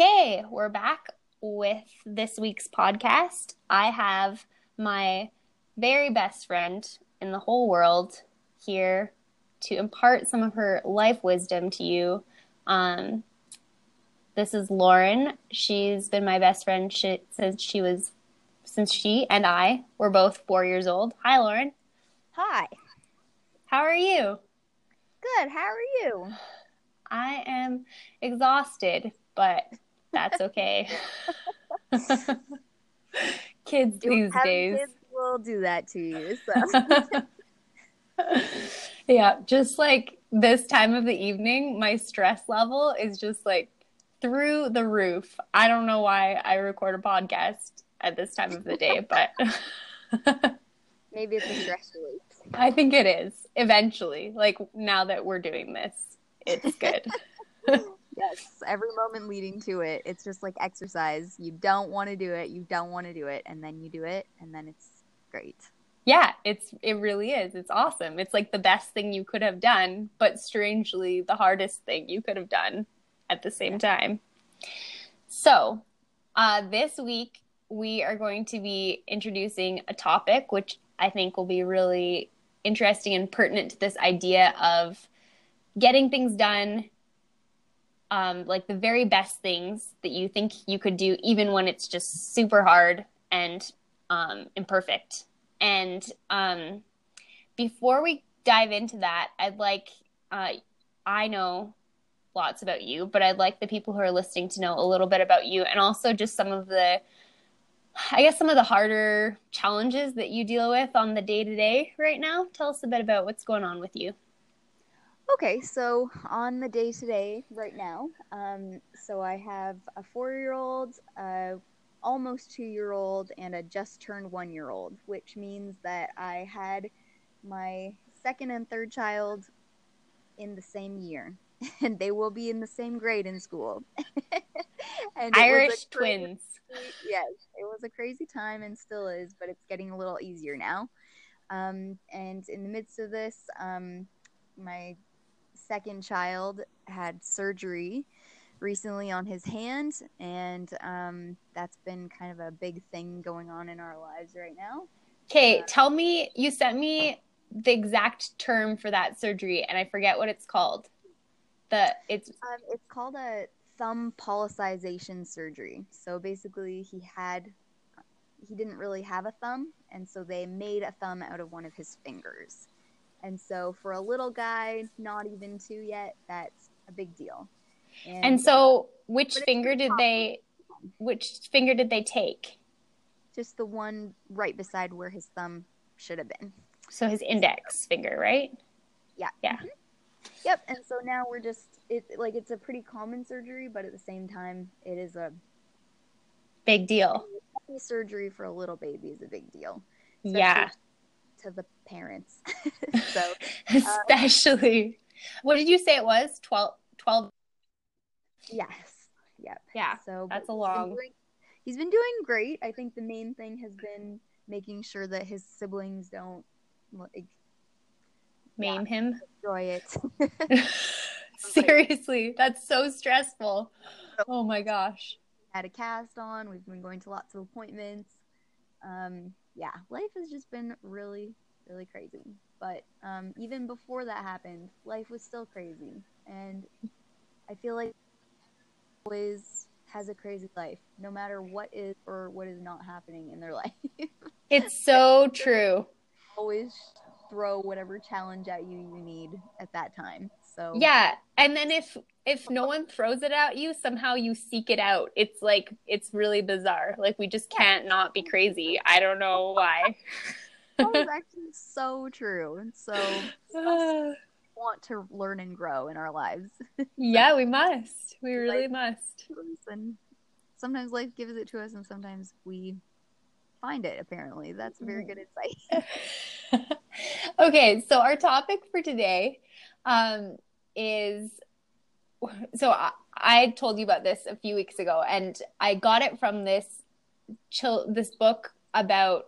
Okay, we're back with this week's podcast. I have my very best friend in the whole world here to impart some of her life wisdom to you. Um, this is Lauren. She's been my best friend she, since she was since she and I were both four years old. Hi, Lauren. Hi. How are you? Good. How are you? I am exhausted, but that's okay. kids these days kids will do that to you. So. yeah, just like this time of the evening, my stress level is just like through the roof. I don't know why I record a podcast at this time of the day, but maybe it's a stress relief. I think it is eventually. Like now that we're doing this, it's good. Yes, every moment leading to it, it's just like exercise. You don't want to do it, you don't want to do it, and then you do it, and then it's great. Yeah, it's it really is. It's awesome. It's like the best thing you could have done, but strangely the hardest thing you could have done at the same time. So, uh, this week we are going to be introducing a topic which I think will be really interesting and pertinent to this idea of getting things done, um, like the very best things that you think you could do, even when it's just super hard and um, imperfect. And um, before we dive into that, I'd like, uh, I know lots about you, but I'd like the people who are listening to know a little bit about you and also just some of the I guess some of the harder challenges that you deal with on the day to day right now. Tell us a bit about what's going on with you. Okay, so on the day to day right now, um, so I have a four year old, uh, almost two year old, and a just turned one year old, which means that I had my second and third child in the same year, and they will be in the same grade in school. and Irish twins yes, it was a crazy time and still is, but it's getting a little easier now. Um, and in the midst of this, um, my second child had surgery recently on his hand, and um, that's been kind of a big thing going on in our lives right now. Okay, uh, tell me, you sent me the exact term for that surgery, and I forget what it's called. The it's um, it's called a thumb pollicization surgery. So basically, he had he didn't really have a thumb, and so they made a thumb out of one of his fingers. And so for a little guy, not even two yet, that's a big deal. And, and so, which finger did they? Which finger did they take? Just the one right beside where his thumb should have been. So his index finger, right? Yeah. Yeah. Mm-hmm. Yep. And so now we're just it like it's a pretty common surgery, but at the same time, it is a big deal. Surgery for a little baby is a big deal. Yeah. To the parents. so especially uh, what did you say it was? 12 12 yes. Yep. Yeah so that's a long doing, he's been doing great. I think the main thing has been making sure that his siblings don't like maim yeah, him? destroy it. Seriously that's so stressful. Oh my gosh. Had a cast on. We've been going to lots of appointments. Um yeah life has just been really really crazy. But um even before that happened life was still crazy. And i feel like always has a crazy life no matter what is or what is not happening in their life. It's so true. Always throw whatever challenge at you you need at that time. So Yeah, and then if if no one throws it at you, somehow you seek it out. It's like it's really bizarre. Like we just can't not be crazy. I don't know why. that was actually so true. And so want to learn and grow in our lives. yeah, we must. We really life must. And sometimes life gives it to us and sometimes we find it apparently. That's very good insight. okay, so our topic for today um, is so I, I, told you about this a few weeks ago, and I got it from this chil- this book about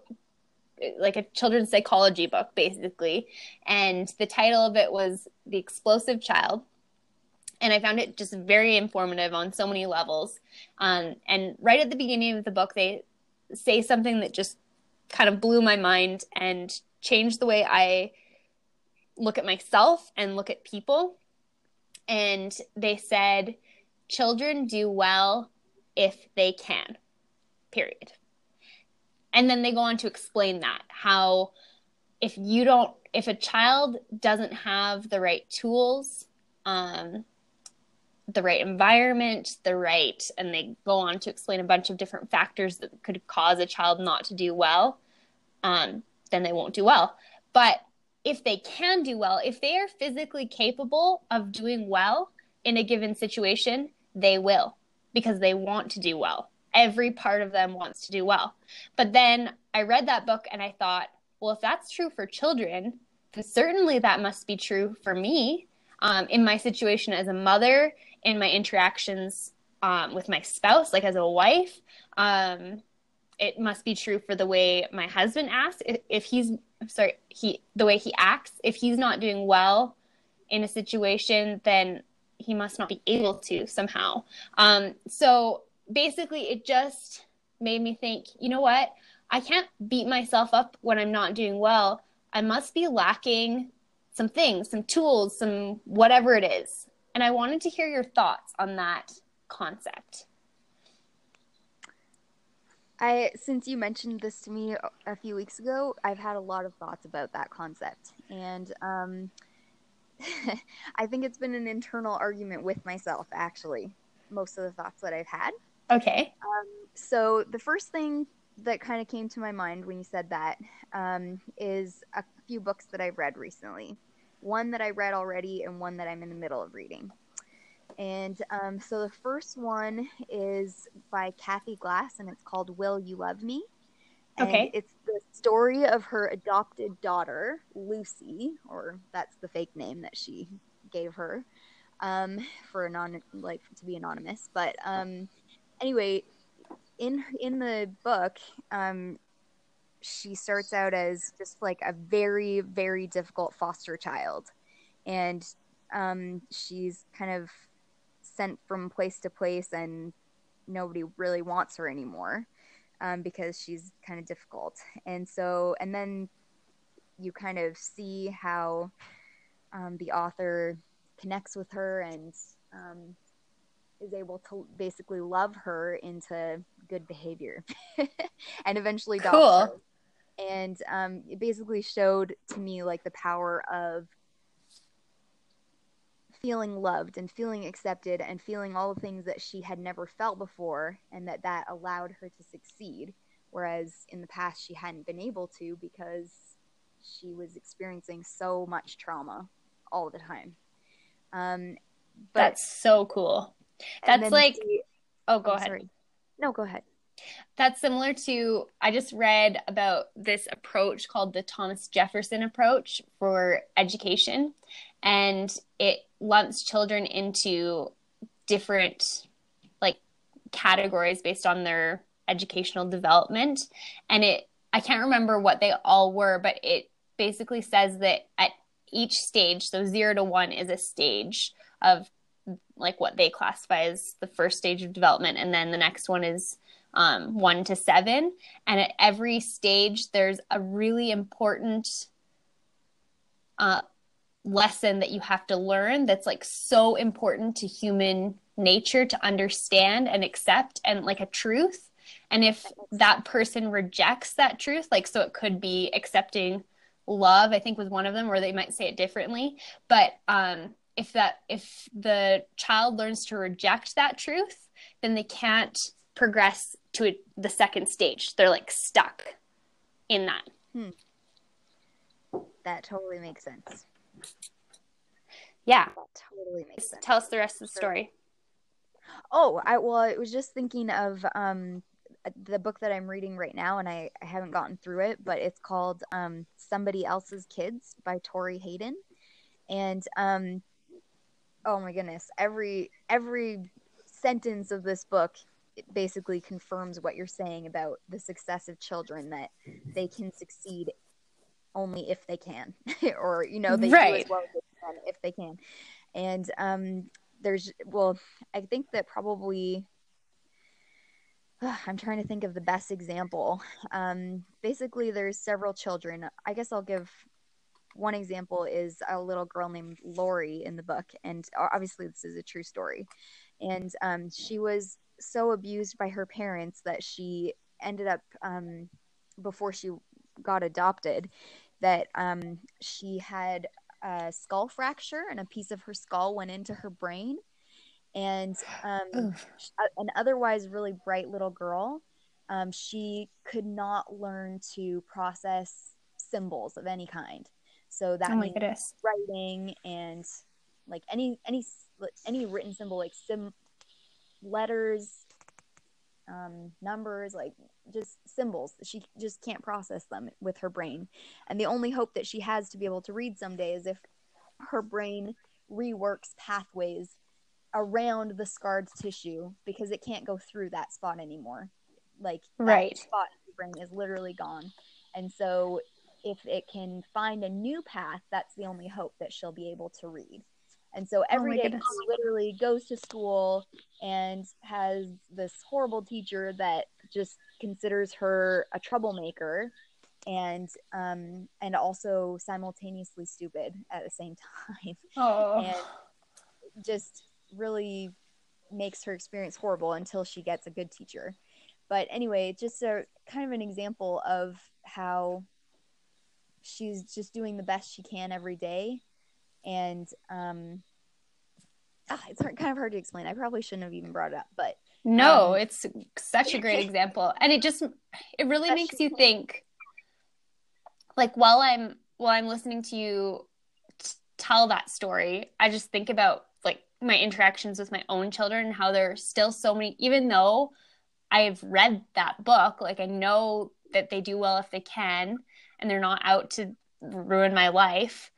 like a children's psychology book, basically, and the title of it was "The Explosive Child." and I found it just very informative on so many levels. Um, and right at the beginning of the book, they say something that just kind of blew my mind and changed the way I look at myself and look at people. And they said, children do well if they can, period. And then they go on to explain that how if you don't, if a child doesn't have the right tools, um, the right environment, the right, and they go on to explain a bunch of different factors that could cause a child not to do well, um, then they won't do well. But if they can do well, if they are physically capable of doing well in a given situation, they will because they want to do well. Every part of them wants to do well. But then I read that book and I thought, well, if that's true for children, then certainly that must be true for me um, in my situation as a mother, in my interactions um, with my spouse, like as a wife. Um, it must be true for the way my husband acts. If, if he's sorry, he the way he acts. If he's not doing well in a situation, then he must not be able to somehow. Um, so basically, it just made me think. You know what? I can't beat myself up when I'm not doing well. I must be lacking some things, some tools, some whatever it is. And I wanted to hear your thoughts on that concept. I since you mentioned this to me a few weeks ago, I've had a lot of thoughts about that concept, and um, I think it's been an internal argument with myself. Actually, most of the thoughts that I've had. Okay. Um, so the first thing that kind of came to my mind when you said that um, is a few books that I've read recently. One that I read already, and one that I'm in the middle of reading. And um, so the first one is by Kathy Glass, and it's called Will You Love Me? And okay. It's the story of her adopted daughter, Lucy, or that's the fake name that she gave her um, for anon like to be anonymous. But um, anyway, in in the book, um, she starts out as just like a very very difficult foster child, and um, she's kind of sent from place to place and nobody really wants her anymore um, because she's kind of difficult. And so, and then you kind of see how um, the author connects with her and um, is able to basically love her into good behavior and eventually cool. And um, it basically showed to me like the power of feeling loved and feeling accepted and feeling all the things that she had never felt before and that that allowed her to succeed. Whereas in the past she hadn't been able to because she was experiencing so much trauma all the time. Um but, that's so cool. that's like the, oh go I'm ahead. sorry. no go ahead. That's similar to i just read about this approach called the thomas jefferson approach for education and it lumps children into different like categories based on their educational development. And it i can't remember what they all were but it basically says that at each stage so 0 to 1 is a stage of like what they classify as the first stage of development. And then the next one is um, 1 to 7 and at every stage there's a really important uh, lesson that you have to learn that's like so important to human nature to understand and accept and like a truth. And if that person rejects that truth like so it could be accepting love i think was one of them or they might say it differently. But um if that if the child learns to reject that truth then they can't progress to a, the second stage. They're like stuck in that. Hmm. that totally makes sense yeah. That totally makes sense. Tell us the rest of the story. Oh, I well, I was just thinking of um the book that I'm reading right now, and I, I haven't gotten through it, but it's called um, Somebody Else's Kids by Tori Hayden. And um, oh my goodness, every every sentence of this book basically confirms what you're saying about the success of children that they can succeed only if they can, or you know they right. do as well as they can if they can. And um, there's well, I think that probably I'm trying to think of the best example. Um, basically, there's several children. I guess I'll give one example is a little girl named Lori in the book, and obviously this is a true story. And um, she was so abused by her parents that she ended up um, before she got adopted that um, she had a skull fracture and a piece of her skull went into her brain. And um, an otherwise really bright little girl um, she could not learn to process symbols of any kind. So that oh means goodness. writing and like any any any written symbol like sim letters um, numbers like just symbols. She just can't process them with her brain. And the only hope that she has to be able to read someday is if her brain reworks pathways around the scarred tissue because it can't go through that spot anymore. Like right. spot in the brain is literally gone. And so if it can find a new path that's the only hope that she'll be able to read and so oh every oh day literally goes to school and has this horrible teacher that just considers her a troublemaker and um and also simultaneously stupid at the same time. Oh. And just really makes her experience horrible until she gets a good teacher. But anyway, just a kind of an example of how she's just doing the best she can every day and um, ah, it's hard, kind of hard to explain. I probably shouldn't have even brought it up, but no, um, it's such a great example, and it just it really makes you think. Like while I'm while I'm listening to you t- tell that story, I just think about like my interactions with my own children and how there's still so many, even though I've read that book, like I know that they do well if they can, and they're not out to ruin my life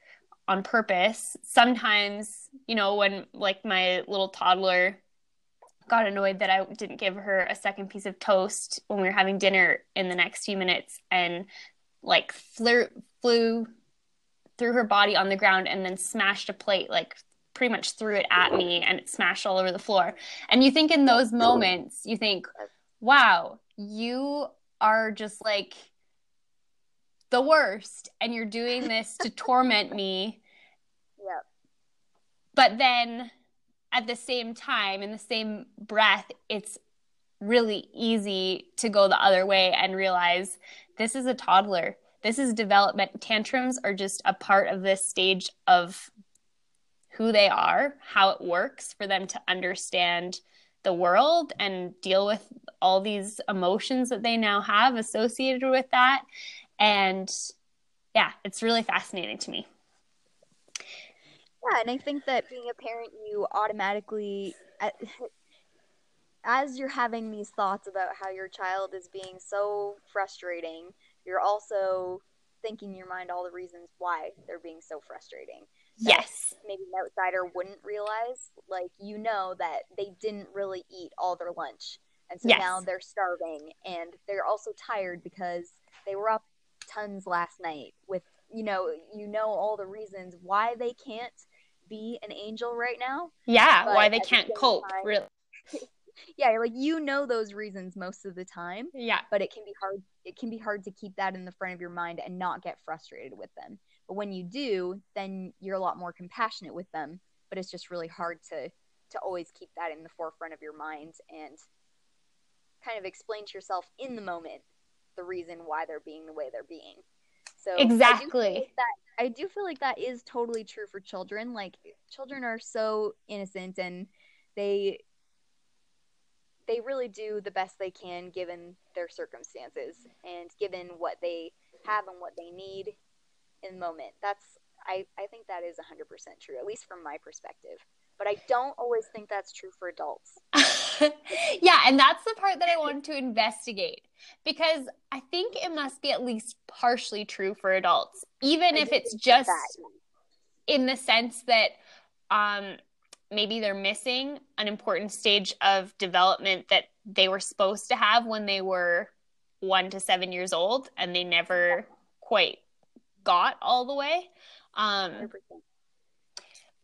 on purpose. Sometimes, you know, when like my little toddler got annoyed that I didn't give her a second piece of toast when we were having dinner in the next few minutes and like flew flew through her body on the ground and then smashed a plate like pretty much threw it at me and it smashed all over the floor. And you think in those moments, you think, wow, you are just like the worst and you're doing this to torment me. Yep. But then at the same time, in the same breath, it's really easy to go the other way and realize this is a toddler. This is development. Tantrums are just a part of this stage of who they are, how it works for them to understand the world and deal with all these emotions that they now have associated with that. And yeah, it's really fascinating to me. Yeah, and I think that being a parent, you automatically, uh, as you're having these thoughts about how your child is being so frustrating, you're also thinking in your mind all the reasons why they're being so frustrating. Yes. Maybe an outsider wouldn't realize. Like, you know that they didn't really eat all their lunch. And so yes. now they're starving and they're also tired because they were up tons last night with you know you know all the reasons why they can't be an angel right now. Yeah why they can't the cope time, really. Yeah like you know those reasons most of the time yeah. but it can be hard it can be hard to keep that in the front of your mind and not get frustrated with them. But when you do then you're a lot more compassionate with them but it's just really hard to to always keep that in the forefront of your mind and kind of explain to yourself in the moment the reason why they're being the way they're being. So exactly I like that I do feel like that is totally true for children. Like children are so innocent and they they really do the best they can given their circumstances and given what they have and what they need in the moment. That's I, I think that is 100% true, at least from my perspective. But I don't always think that's true for adults. yeah, and that's the part that I wanted to investigate because I think it must be at least partially true for adults, even I if it's just that. in the sense that um, maybe they're missing an important stage of development that they were supposed to have when they were one to seven years old and they never quite got all the way. Um,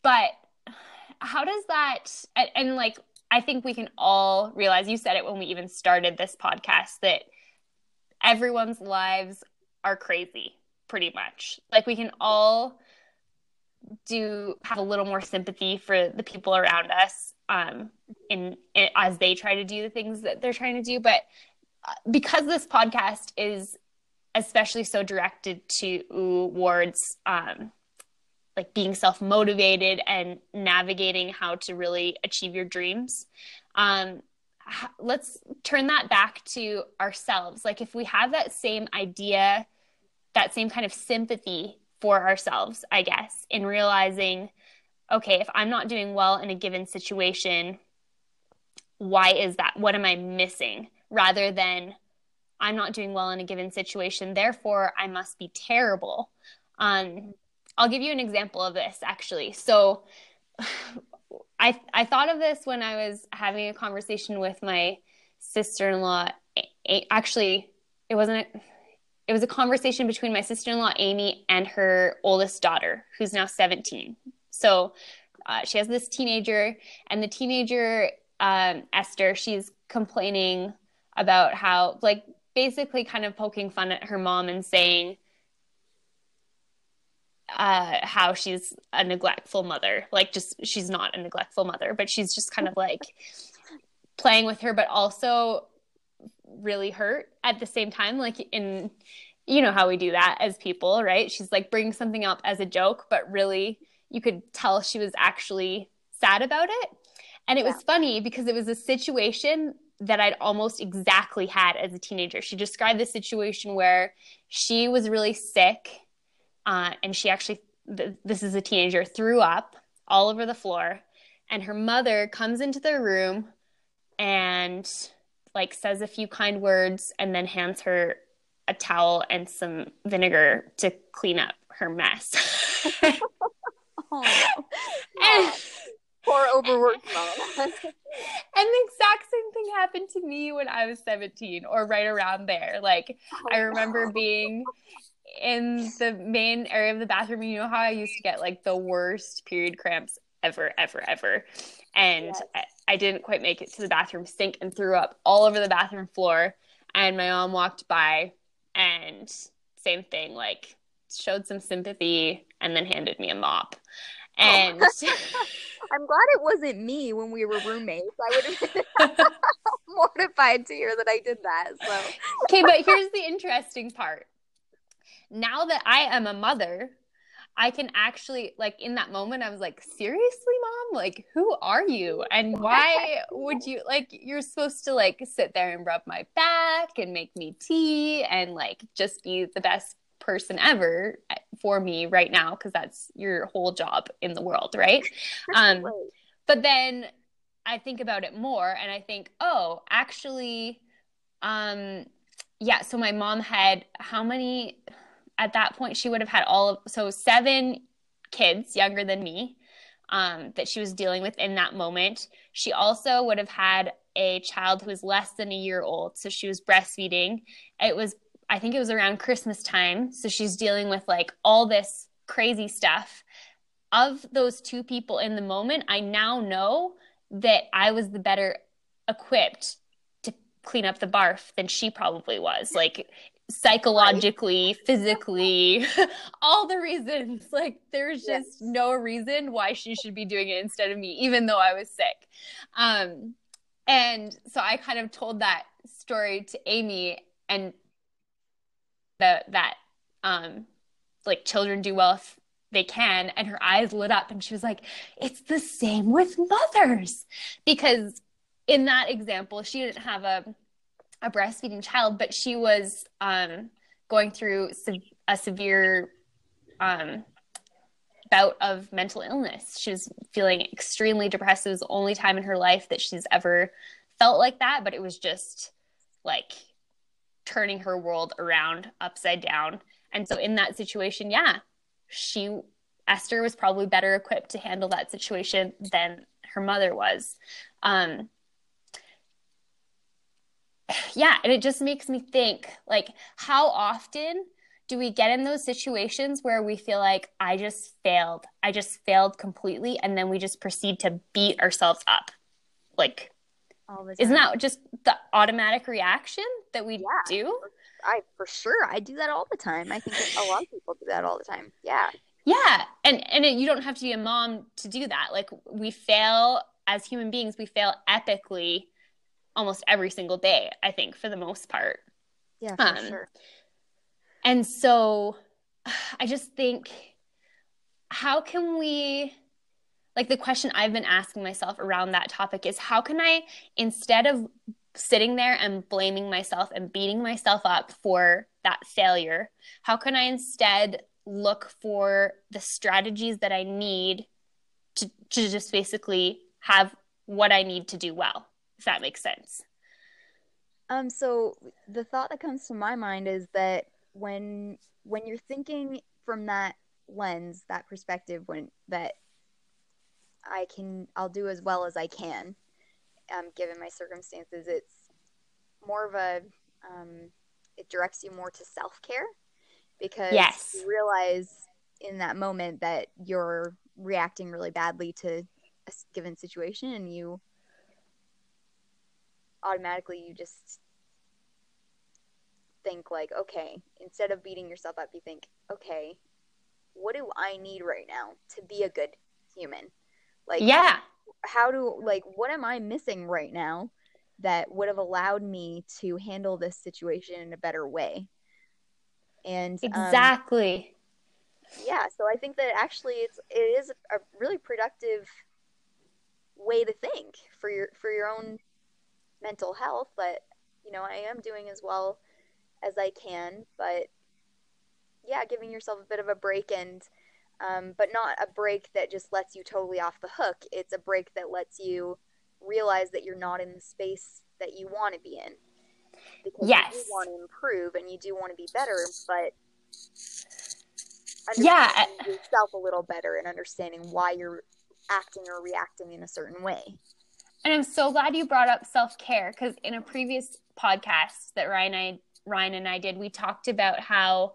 but how does that and, and like I think we can all realize you said it when we even started this podcast that everyone's lives are crazy pretty much. Like we can all do have a little more sympathy for the people around us um in, in as they try to do the things that they're trying to do but uh, because this podcast is especially so directed towards um like being self motivated and navigating how to really achieve your dreams. Um, let's turn that back to ourselves. Like, if we have that same idea, that same kind of sympathy for ourselves, I guess, in realizing, okay, if I'm not doing well in a given situation, why is that? What am I missing? Rather than, I'm not doing well in a given situation, therefore I must be terrible. Um, I'll give you an example of this actually. So I I thought of this when I was having a conversation with my sister-in-law. Actually, it wasn't it was a conversation between my sister-in-law Amy and her oldest daughter, who's now 17. So uh, she has this teenager, and the teenager um, Esther, she's complaining about how, like, basically kind of poking fun at her mom and saying, uh, how she's a neglectful mother. Like, just she's not a neglectful mother, but she's just kind of like playing with her, but also really hurt at the same time. Like, in you know how we do that as people, right? She's like bringing something up as a joke, but really you could tell she was actually sad about it. And it yeah. was funny because it was a situation that I'd almost exactly had as a teenager. She described the situation where she was really sick uh, and she actually th- this is a teenager threw up all over the floor and her mother comes into the room and like says a few kind words and then hands her a towel and some vinegar to clean up her mess. oh, and, Poor overworked mom. and the exact same thing happened to me when I was 17 or right around there. Like, oh, I remember no. being in the main area of the bathroom. You know how I used to get like the worst period cramps ever, ever, ever. And yes. I, I didn't quite make it to the bathroom sink and threw up all over the bathroom floor. And my mom walked by and same thing, like showed some sympathy and then handed me a mop. Oh. And oh. I'm glad it wasn't me when we were roommates. I would have been mortified to hear that I did that. So Okay, but here's the interesting part now that I am a mother, I can actually like in that moment I was like, seriously, mom? Like, who are you? And why would you like you're supposed to like sit there and rub my back and make me tea and like just be the best person ever for me right now because that's your whole job in the world, right? Um but then I think about it more and I think, oh, actually um yeah, so my mom had how many at that point she would have had all of so seven kids younger than me um, that she was dealing with in that moment. She also would have had a child who was less than a year old, so she was breastfeeding. It was I think it was around Christmas time, so she's dealing with like all this crazy stuff. Of those two people in the moment, I now know that I was the better equipped to clean up the barf than she probably was. Like psychologically, right. physically, all the reasons. Like there's just yes. no reason why she should be doing it instead of me, even though I was sick. Um, and so I kind of told that story to Amy and that that um like children do well if they can and her eyes lit up and she was like it's the same with mothers because in that example she didn't have a a breastfeeding child, but she was um, going through se- a severe um, bout of mental illness. She was feeling extremely depressed. It was the only time in her life that she's ever felt like that, but it was just like turning her world around upside down. And so in that situation, yeah, she Esther was probably better equipped to handle that situation than her mother was. Um, yeah and it just makes me think like how often do we get in those situations where we feel like I just failed? I just failed completely. And then we just proceed to beat ourselves up. Like, isn't that just the automatic reaction that we yeah. do? I for sure I do that all the time. I think a lot of people do that all the time. Yeah. Yeah, and and it, you don't have to be a mom to do that. Like we fail as human beings, we fail epically almost every single day. I think for the most part. Yeah, for um, sure. And so, I just think, how can we? Like the question I've been asking myself around that topic is how can I, instead of sitting there and blaming myself and beating myself up for that failure, how can I instead look for the strategies that I need to, to just basically have what I need to do well, if that makes sense. Um, so the thought that comes to my mind is that when when you're thinking from that lens, that perspective, when that I can, I'll do as well as I can, um, given my circumstances. It's more of a, um, it directs you more to self care because yes. you realize in that moment that you're reacting really badly to a given situation and you automatically you just think like okay instead of beating yourself up you think okay what do i need right now to be a good human? Like yeah. how do like what am i missing right now that would have allowed me to handle this situation in a better way? And um, exactly. Um, yeah so i think that actually it's it is a really productive way to think for your for your own mental health but you know i am doing as well as i can but yeah giving yourself a bit of a break and um, but not a break that just lets you totally off the hook it's a break that lets you realize that you're not in the space that you want to be in because yes. you want to improve and you do want to be better, but yeah, yourself a little better and understanding why you're acting or reacting in a certain way. And I'm so glad you brought up self care because in a previous podcast that Ryan and I, Ryan and I did, we talked about how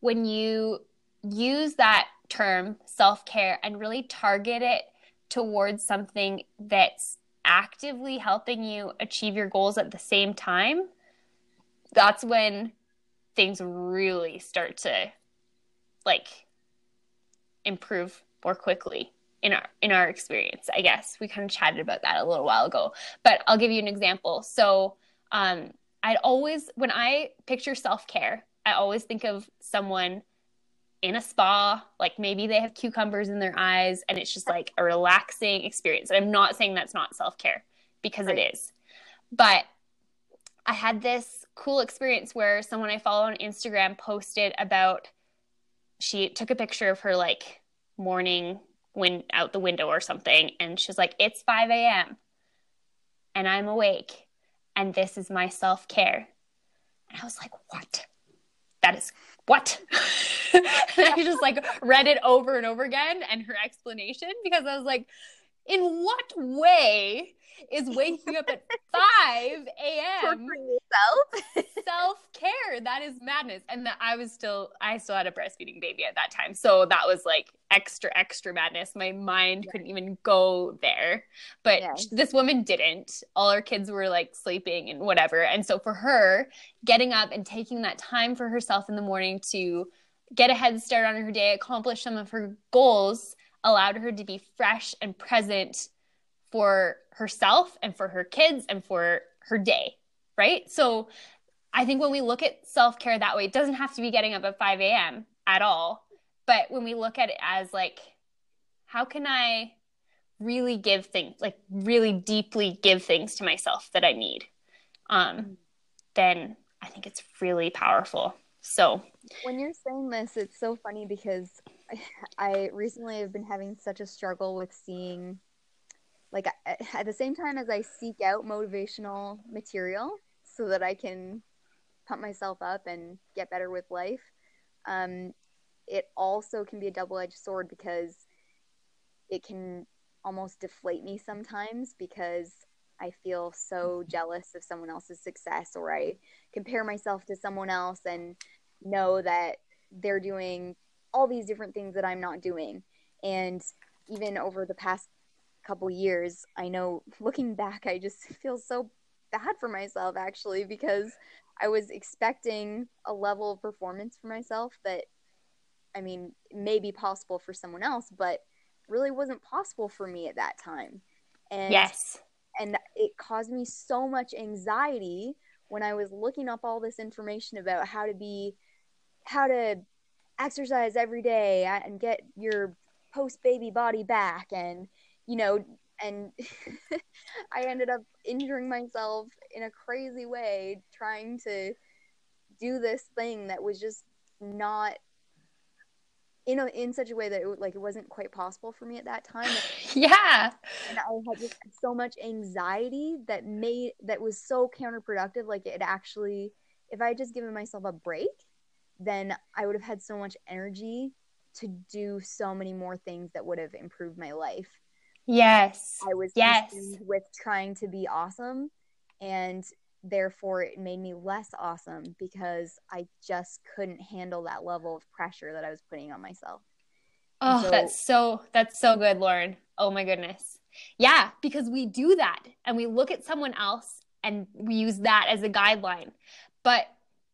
when you use that term self care and really target it towards something that's actively helping you achieve your goals at the same time, that's when things really start to like improve more quickly in our in our experience i guess. We kind of chatted about that a little while ago but i'll give you an example. So um i'd always when i picture self-care i always think of someone in a spa like maybe they have cucumbers in their eyes and it's just like a relaxing experience. And i'm not saying that's not self-care because right. it is but i had this cool experience where someone I follow on Instagram posted about she took a picture of her like morning when out the window or something. And she's like it's 5 a.m and i'm awake and this is my self-care. And i was like what? That is what? And i just like read it over and over again and her explanation because i was like in what way is waking up at 5 a.m. self care. That is madness. And that I was still, I still had a breastfeeding baby at that time. So that was like extra, extra madness. My mind couldn't even go there. But this woman didn't. All her kids were like sleeping and whatever. And so for her, getting up and taking that time for herself in the morning to get a head start on her day, accomplish some of her goals, allowed her to be fresh and present for herself and for her kids and for her day, right? So I think when we look at self care that way, it doesn't have to be getting up at 5 a.m. at all. But when we look at it as like, how can I really give things, like really deeply give things to myself that I need, um, then I think it's really powerful. So when you're saying this, it's so funny because I recently have been having such a struggle with seeing like at the same time as I seek out motivational material so that I can pump myself up and get better with life, um, it also can be a double edged sword because it can almost deflate me sometimes because I feel so jealous of someone else's success or I compare myself to someone else and know that they're doing all these different things that I'm not doing. And even over the past couple years, I know looking back, I just feel so bad for myself actually because I was expecting a level of performance for myself that I mean, may be possible for someone else, but really wasn't possible for me at that time. And yes. And it caused me so much anxiety when I was looking up all this information about how to be how to exercise every day and get your post baby body back and you know and I ended up injuring myself in a crazy way trying to do this thing that was just not you know in such a way that it, like it wasn't quite possible for me at that time. Yeah. And i had just so much anxiety that made that was so counterproductive. Like it actually if i had just given myself a break then i would have had so much energy to do so many more things that would have improved my life yes i was yes with trying to be awesome and therefore it made me less awesome because I just couldn't handle that level of pressure that I was putting on myself. Oh, so, that's so that's so good, Lauren. Oh my goodness. Yeah, because we do that and we look at someone else and we use that as a guideline. But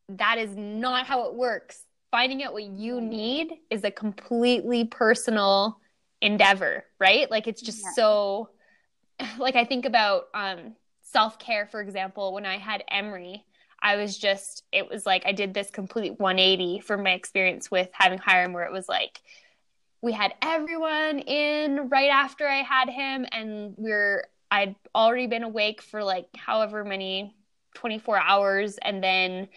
that is not how it works. Finding out what you need is a completely personal endeavor, right? Like it's just yeah. so like I think about um self care, for example, when I had Emery, I was just, it was like I did this complete 180 from my experience with having Hiram, where it was like, we had everyone in right after I had him, and we are I'd already been awake for like however many 24 hours, and then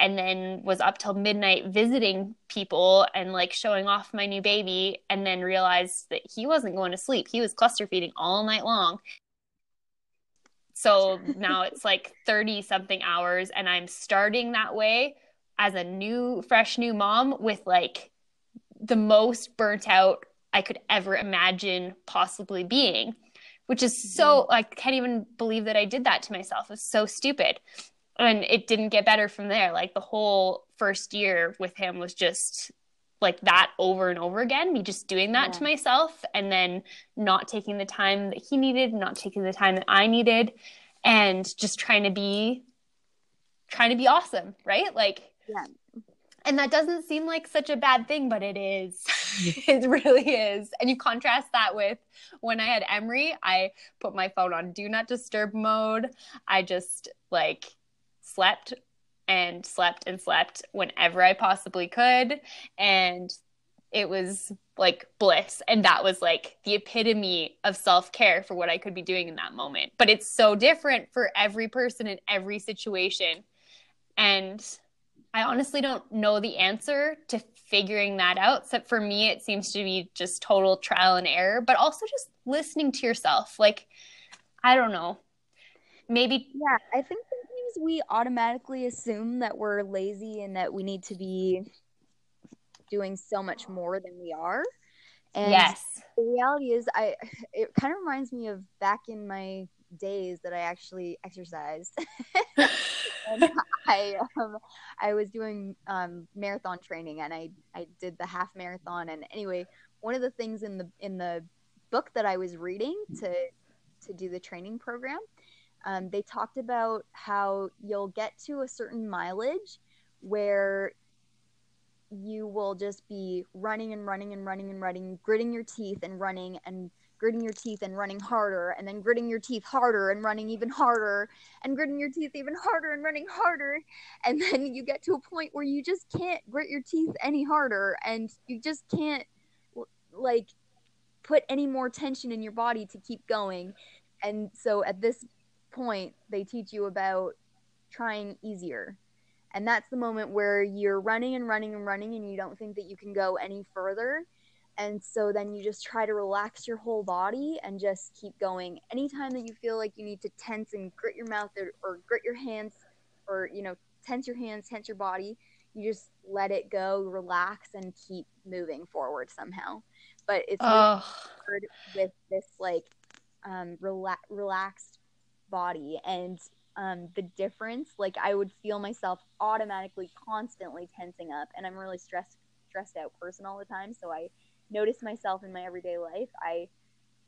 and then was up till midnight visiting people and like showing off my new baby and then realized that he wasn't going to sleep he was cluster feeding all night long so now it's like 30 something hours, and I'm starting that way as a new, fresh new mom with like the most burnt out I could ever imagine possibly being, which is so, mm-hmm. I can't even believe that I did that to myself. It's so stupid. And it didn't get better from there. Like the whole first year with him was just like that over and over again me just doing that yeah. to myself and then not taking the time that he needed not taking the time that i needed and just trying to be trying to be awesome right? Like yeah. and that doesn't seem like such a bad thing but it is. It really is. And you contrast that with when i had emery i put my phone on do not disturb mode. I just like slept and slept and slept whenever I possibly could. And it was like bliss. And that was like the epitome of self care for what I could be doing in that moment. But it's so different for every person in every situation. And I honestly don't know the answer to figuring that out. Except for me, it seems to be just total trial and error, but also just listening to yourself. Like, I don't know. Maybe. Yeah, I think we automatically assume that we're lazy and that we need to be doing so much more than we are. And yes. the reality is I it kind of reminds me of back in my days that I actually exercised. and I um, I was doing um, marathon training and I I did the half marathon and anyway, one of the things in the in the book that I was reading to to do the training program um, they talked about how you'll get to a certain mileage where you will just be running and running and running and running, gritting your teeth and running and gritting your teeth and running harder, and then gritting your teeth harder and running even harder, and gritting your teeth even harder and running harder. And then you get to a point where you just can't grit your teeth any harder, and you just can't, like, put any more tension in your body to keep going. And so at this point, they teach you about trying easier. And that's the moment where you're running and running and running and you don't think that you can go any further. And so then you just try to relax your whole body and just keep going. Anytime that you feel like you need to tense and grit your mouth or, or grit your hands or, you know, tense your hands, tense your body, you just let it go, relax, and keep moving forward somehow. But it's hard with this like um, rela- relaxed body and um, the difference like i would feel myself automatically constantly tensing up and i'm really stressed stressed out person all the time. So I notice myself in my everyday life. I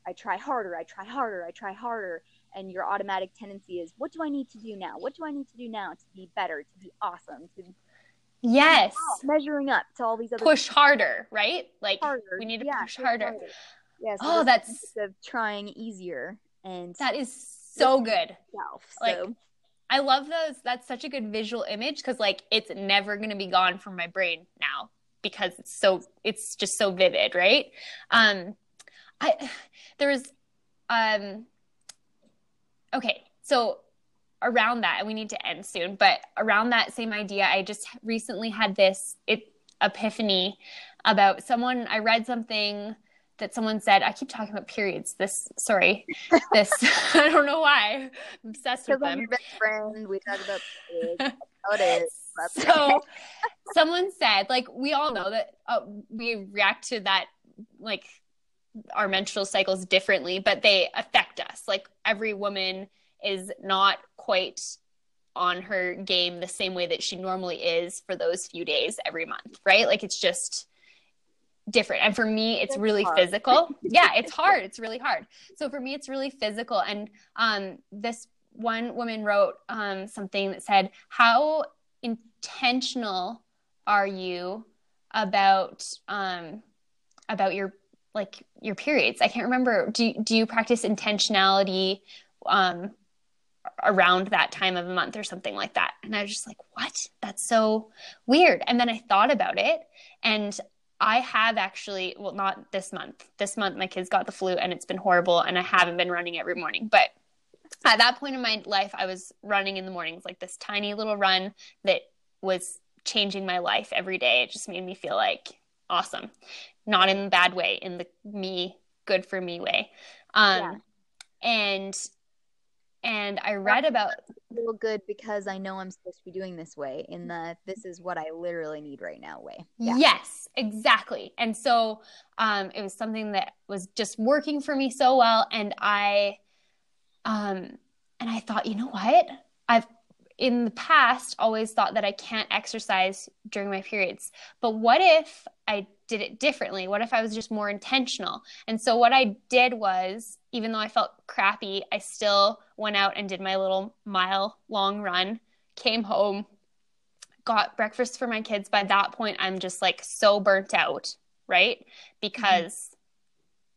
I try harder, I try harder, I try harder. And your automatic tendency is, what do I need to do now? What do I need to do now to be better, to be awesome, to yes, measuring up to all these other push harder, right? Like harder. we need to yeah, push harder. Yes. Yeah, so Oh, that's of trying easier and that is so good. self. like, I love those. That's such a good visual image because like it's never going to be gone from my brain now because it's so it's just so vivid, right? Um, I there was um okay so around that and we need to end soon but around that same idea i just recently had this it, epiphany about someone i read something that someone said i keep talking about periods. This sorry this i don't know why. I'm obsessed with I'm them. your best friend, we talk about. That's how it. Is. That's so someone said like we all know that uh, we react to that like our menstrual cycles differently but they affect us. Like every woman is not quite on her game the same way that she normally is for those few days every month right? Like it's just different. And for me it's It's really hard. physical. Yeah it's hard. It's really hard. So for me it's really physical. And um this one woman wrote um something that said how intentional are you about um about your like your periods? I can't remember. Do, do you practice intentionality um around that time of a month or something like that? And i was just like what? That's so weird. And then i thought about it and i have actually well not this month. This month my kids got the flu and it's been horrible and i haven't been running every morning. But at that point in my life i was running in the mornings like this tiny little run that was changing my life every day. It just made me feel like awesome. Not in a bad way in the me good for me way. Um and and i read about feel good because I know I'm supposed to be doing this way in the this is what I literally need right now way. Yeah. Yes, exactly. And so um, it was something that was just working for me so well. And I, um, and I thought, you know what? I've in the past always thought that I can't exercise during my periods. But what if I did it differently? What if I was just more intentional? And so what I did was, even though I felt crappy, I still went out and did my little mile long run, came home, got breakfast for my kids. By that point, I'm just like so burnt out, right? Because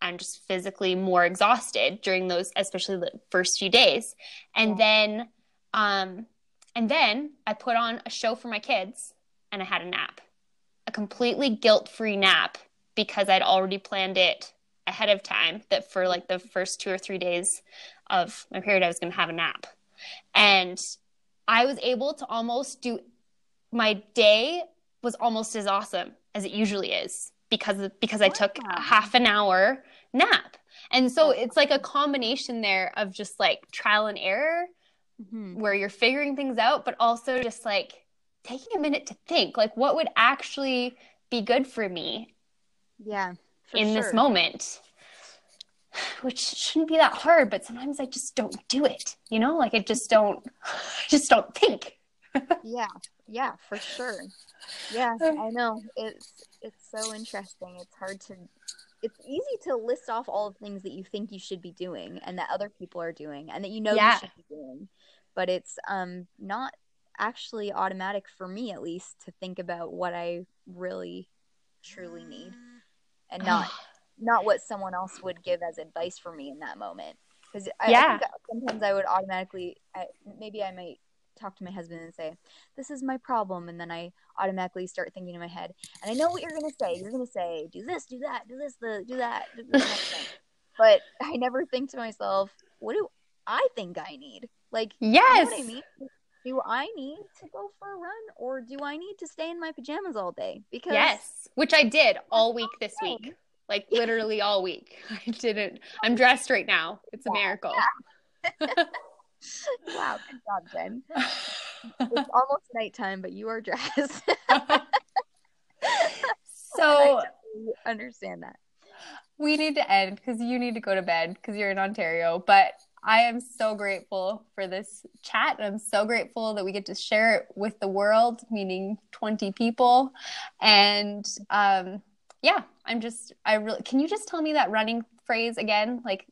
I'm just physically more exhausted during those, especially the first few days. And then, um, and then I put on a show for my kids and I had a nap, a completely guilt free nap because I'd already planned it ahead of time that for like the first two or three days of my period, I was going to have a nap. And I was able to almost do my day was almost as awesome as it usually is because because I took a half an hour nap. And so it's like a combination there of just like trial and error Mhm. where you're figuring things out, but also just like taking a minute to think like what would actually be good for me Yeah. for in this moment. Which shouldn't be that hard, but sometimes I just don't do it. You know, like I just don't I just don't think. Yeah. Yeah, for sure. Yeah, I know. It's it's so interesting. It's hard to it's easy to list off all the things that you think you should be doing and that other people are doing and that you know Yeah. you should be doing. But it's um not actually automatic for me at least to think about what I really truly need and not not what someone else would give as advice for me in that moment. Because I, Yeah. I think sometimes I would automatically, I, maybe I might talk to my husband and say, "This is my problem," and then I automatically start thinking in my head, and I know what you're gonna say. You're gonna say, "Do this, do that, do this, the do that." Do the next thing. But I never think to myself, "What do I think I need?" Like, yes. you know I mean? Do I need to go for a run, or do I need to stay in my pajamas all day? Because Yes, which I did all week this week. Like literally all week. I didn't. I'm dressed right now. It's a miracle. wow, good job, Jen. It's almost nighttime, but you are dressed. so understand that. we need to end because you need to go to bed because you're in Ontario. But I am so grateful for this chat. I'm so grateful that we get to share it with the world, meaning 20 people. And um, yeah, I'm just, I really, can you just tell me that running phrase again? Like,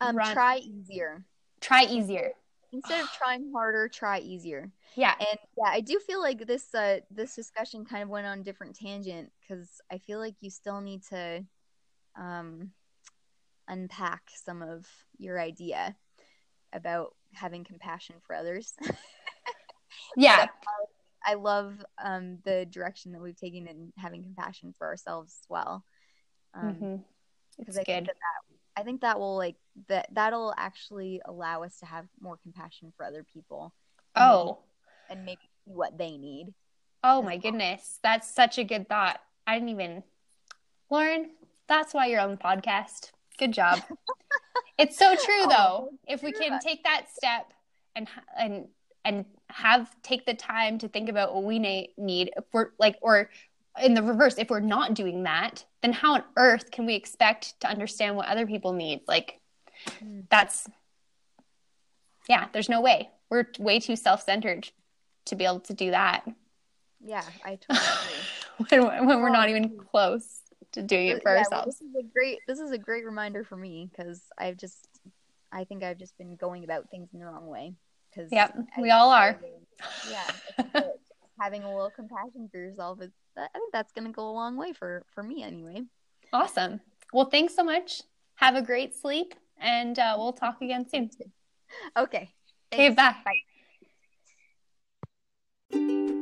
um, run, try easier. Try easier. Instead of trying harder, try easier. Yeah. And yeah, I do feel like this uh this discussion kind of went on a different tangent because I feel like you still need to um unpack some of your idea about having compassion for others. yeah. I love um, the direction that we've taken in having compassion for ourselves as well. Um, mm-hmm. Because I good. think that, that I think that will like that that'll actually allow us to have more compassion for other people. Oh, and, maybe what they need. Oh my goodness, that's such a good thought. I didn't even, Lauren. That's why you're on the podcast. Good job. it's so true, though. Oh, if we can take that step and and and have take the time to think about what we need if we're like or in the reverse if we're not doing that then how on earth can we expect to understand what other people need like mm. that's yeah there's no way we're way too self-centered to be able to do that yeah i totally when, when we're not even close to doing it for yeah, ourselves. Well, this is a great this is a great reminder for me because I've just I think I've just been going about things in the wrong way. Because yep, we all are. Yeah, having a little compassion for yourself is I think that's going to go a long way for for me anyway. Awesome. Well, thanks so much. Have a great sleep, and uh, we'll talk again soon. Okay. Okay. Bye. Bye.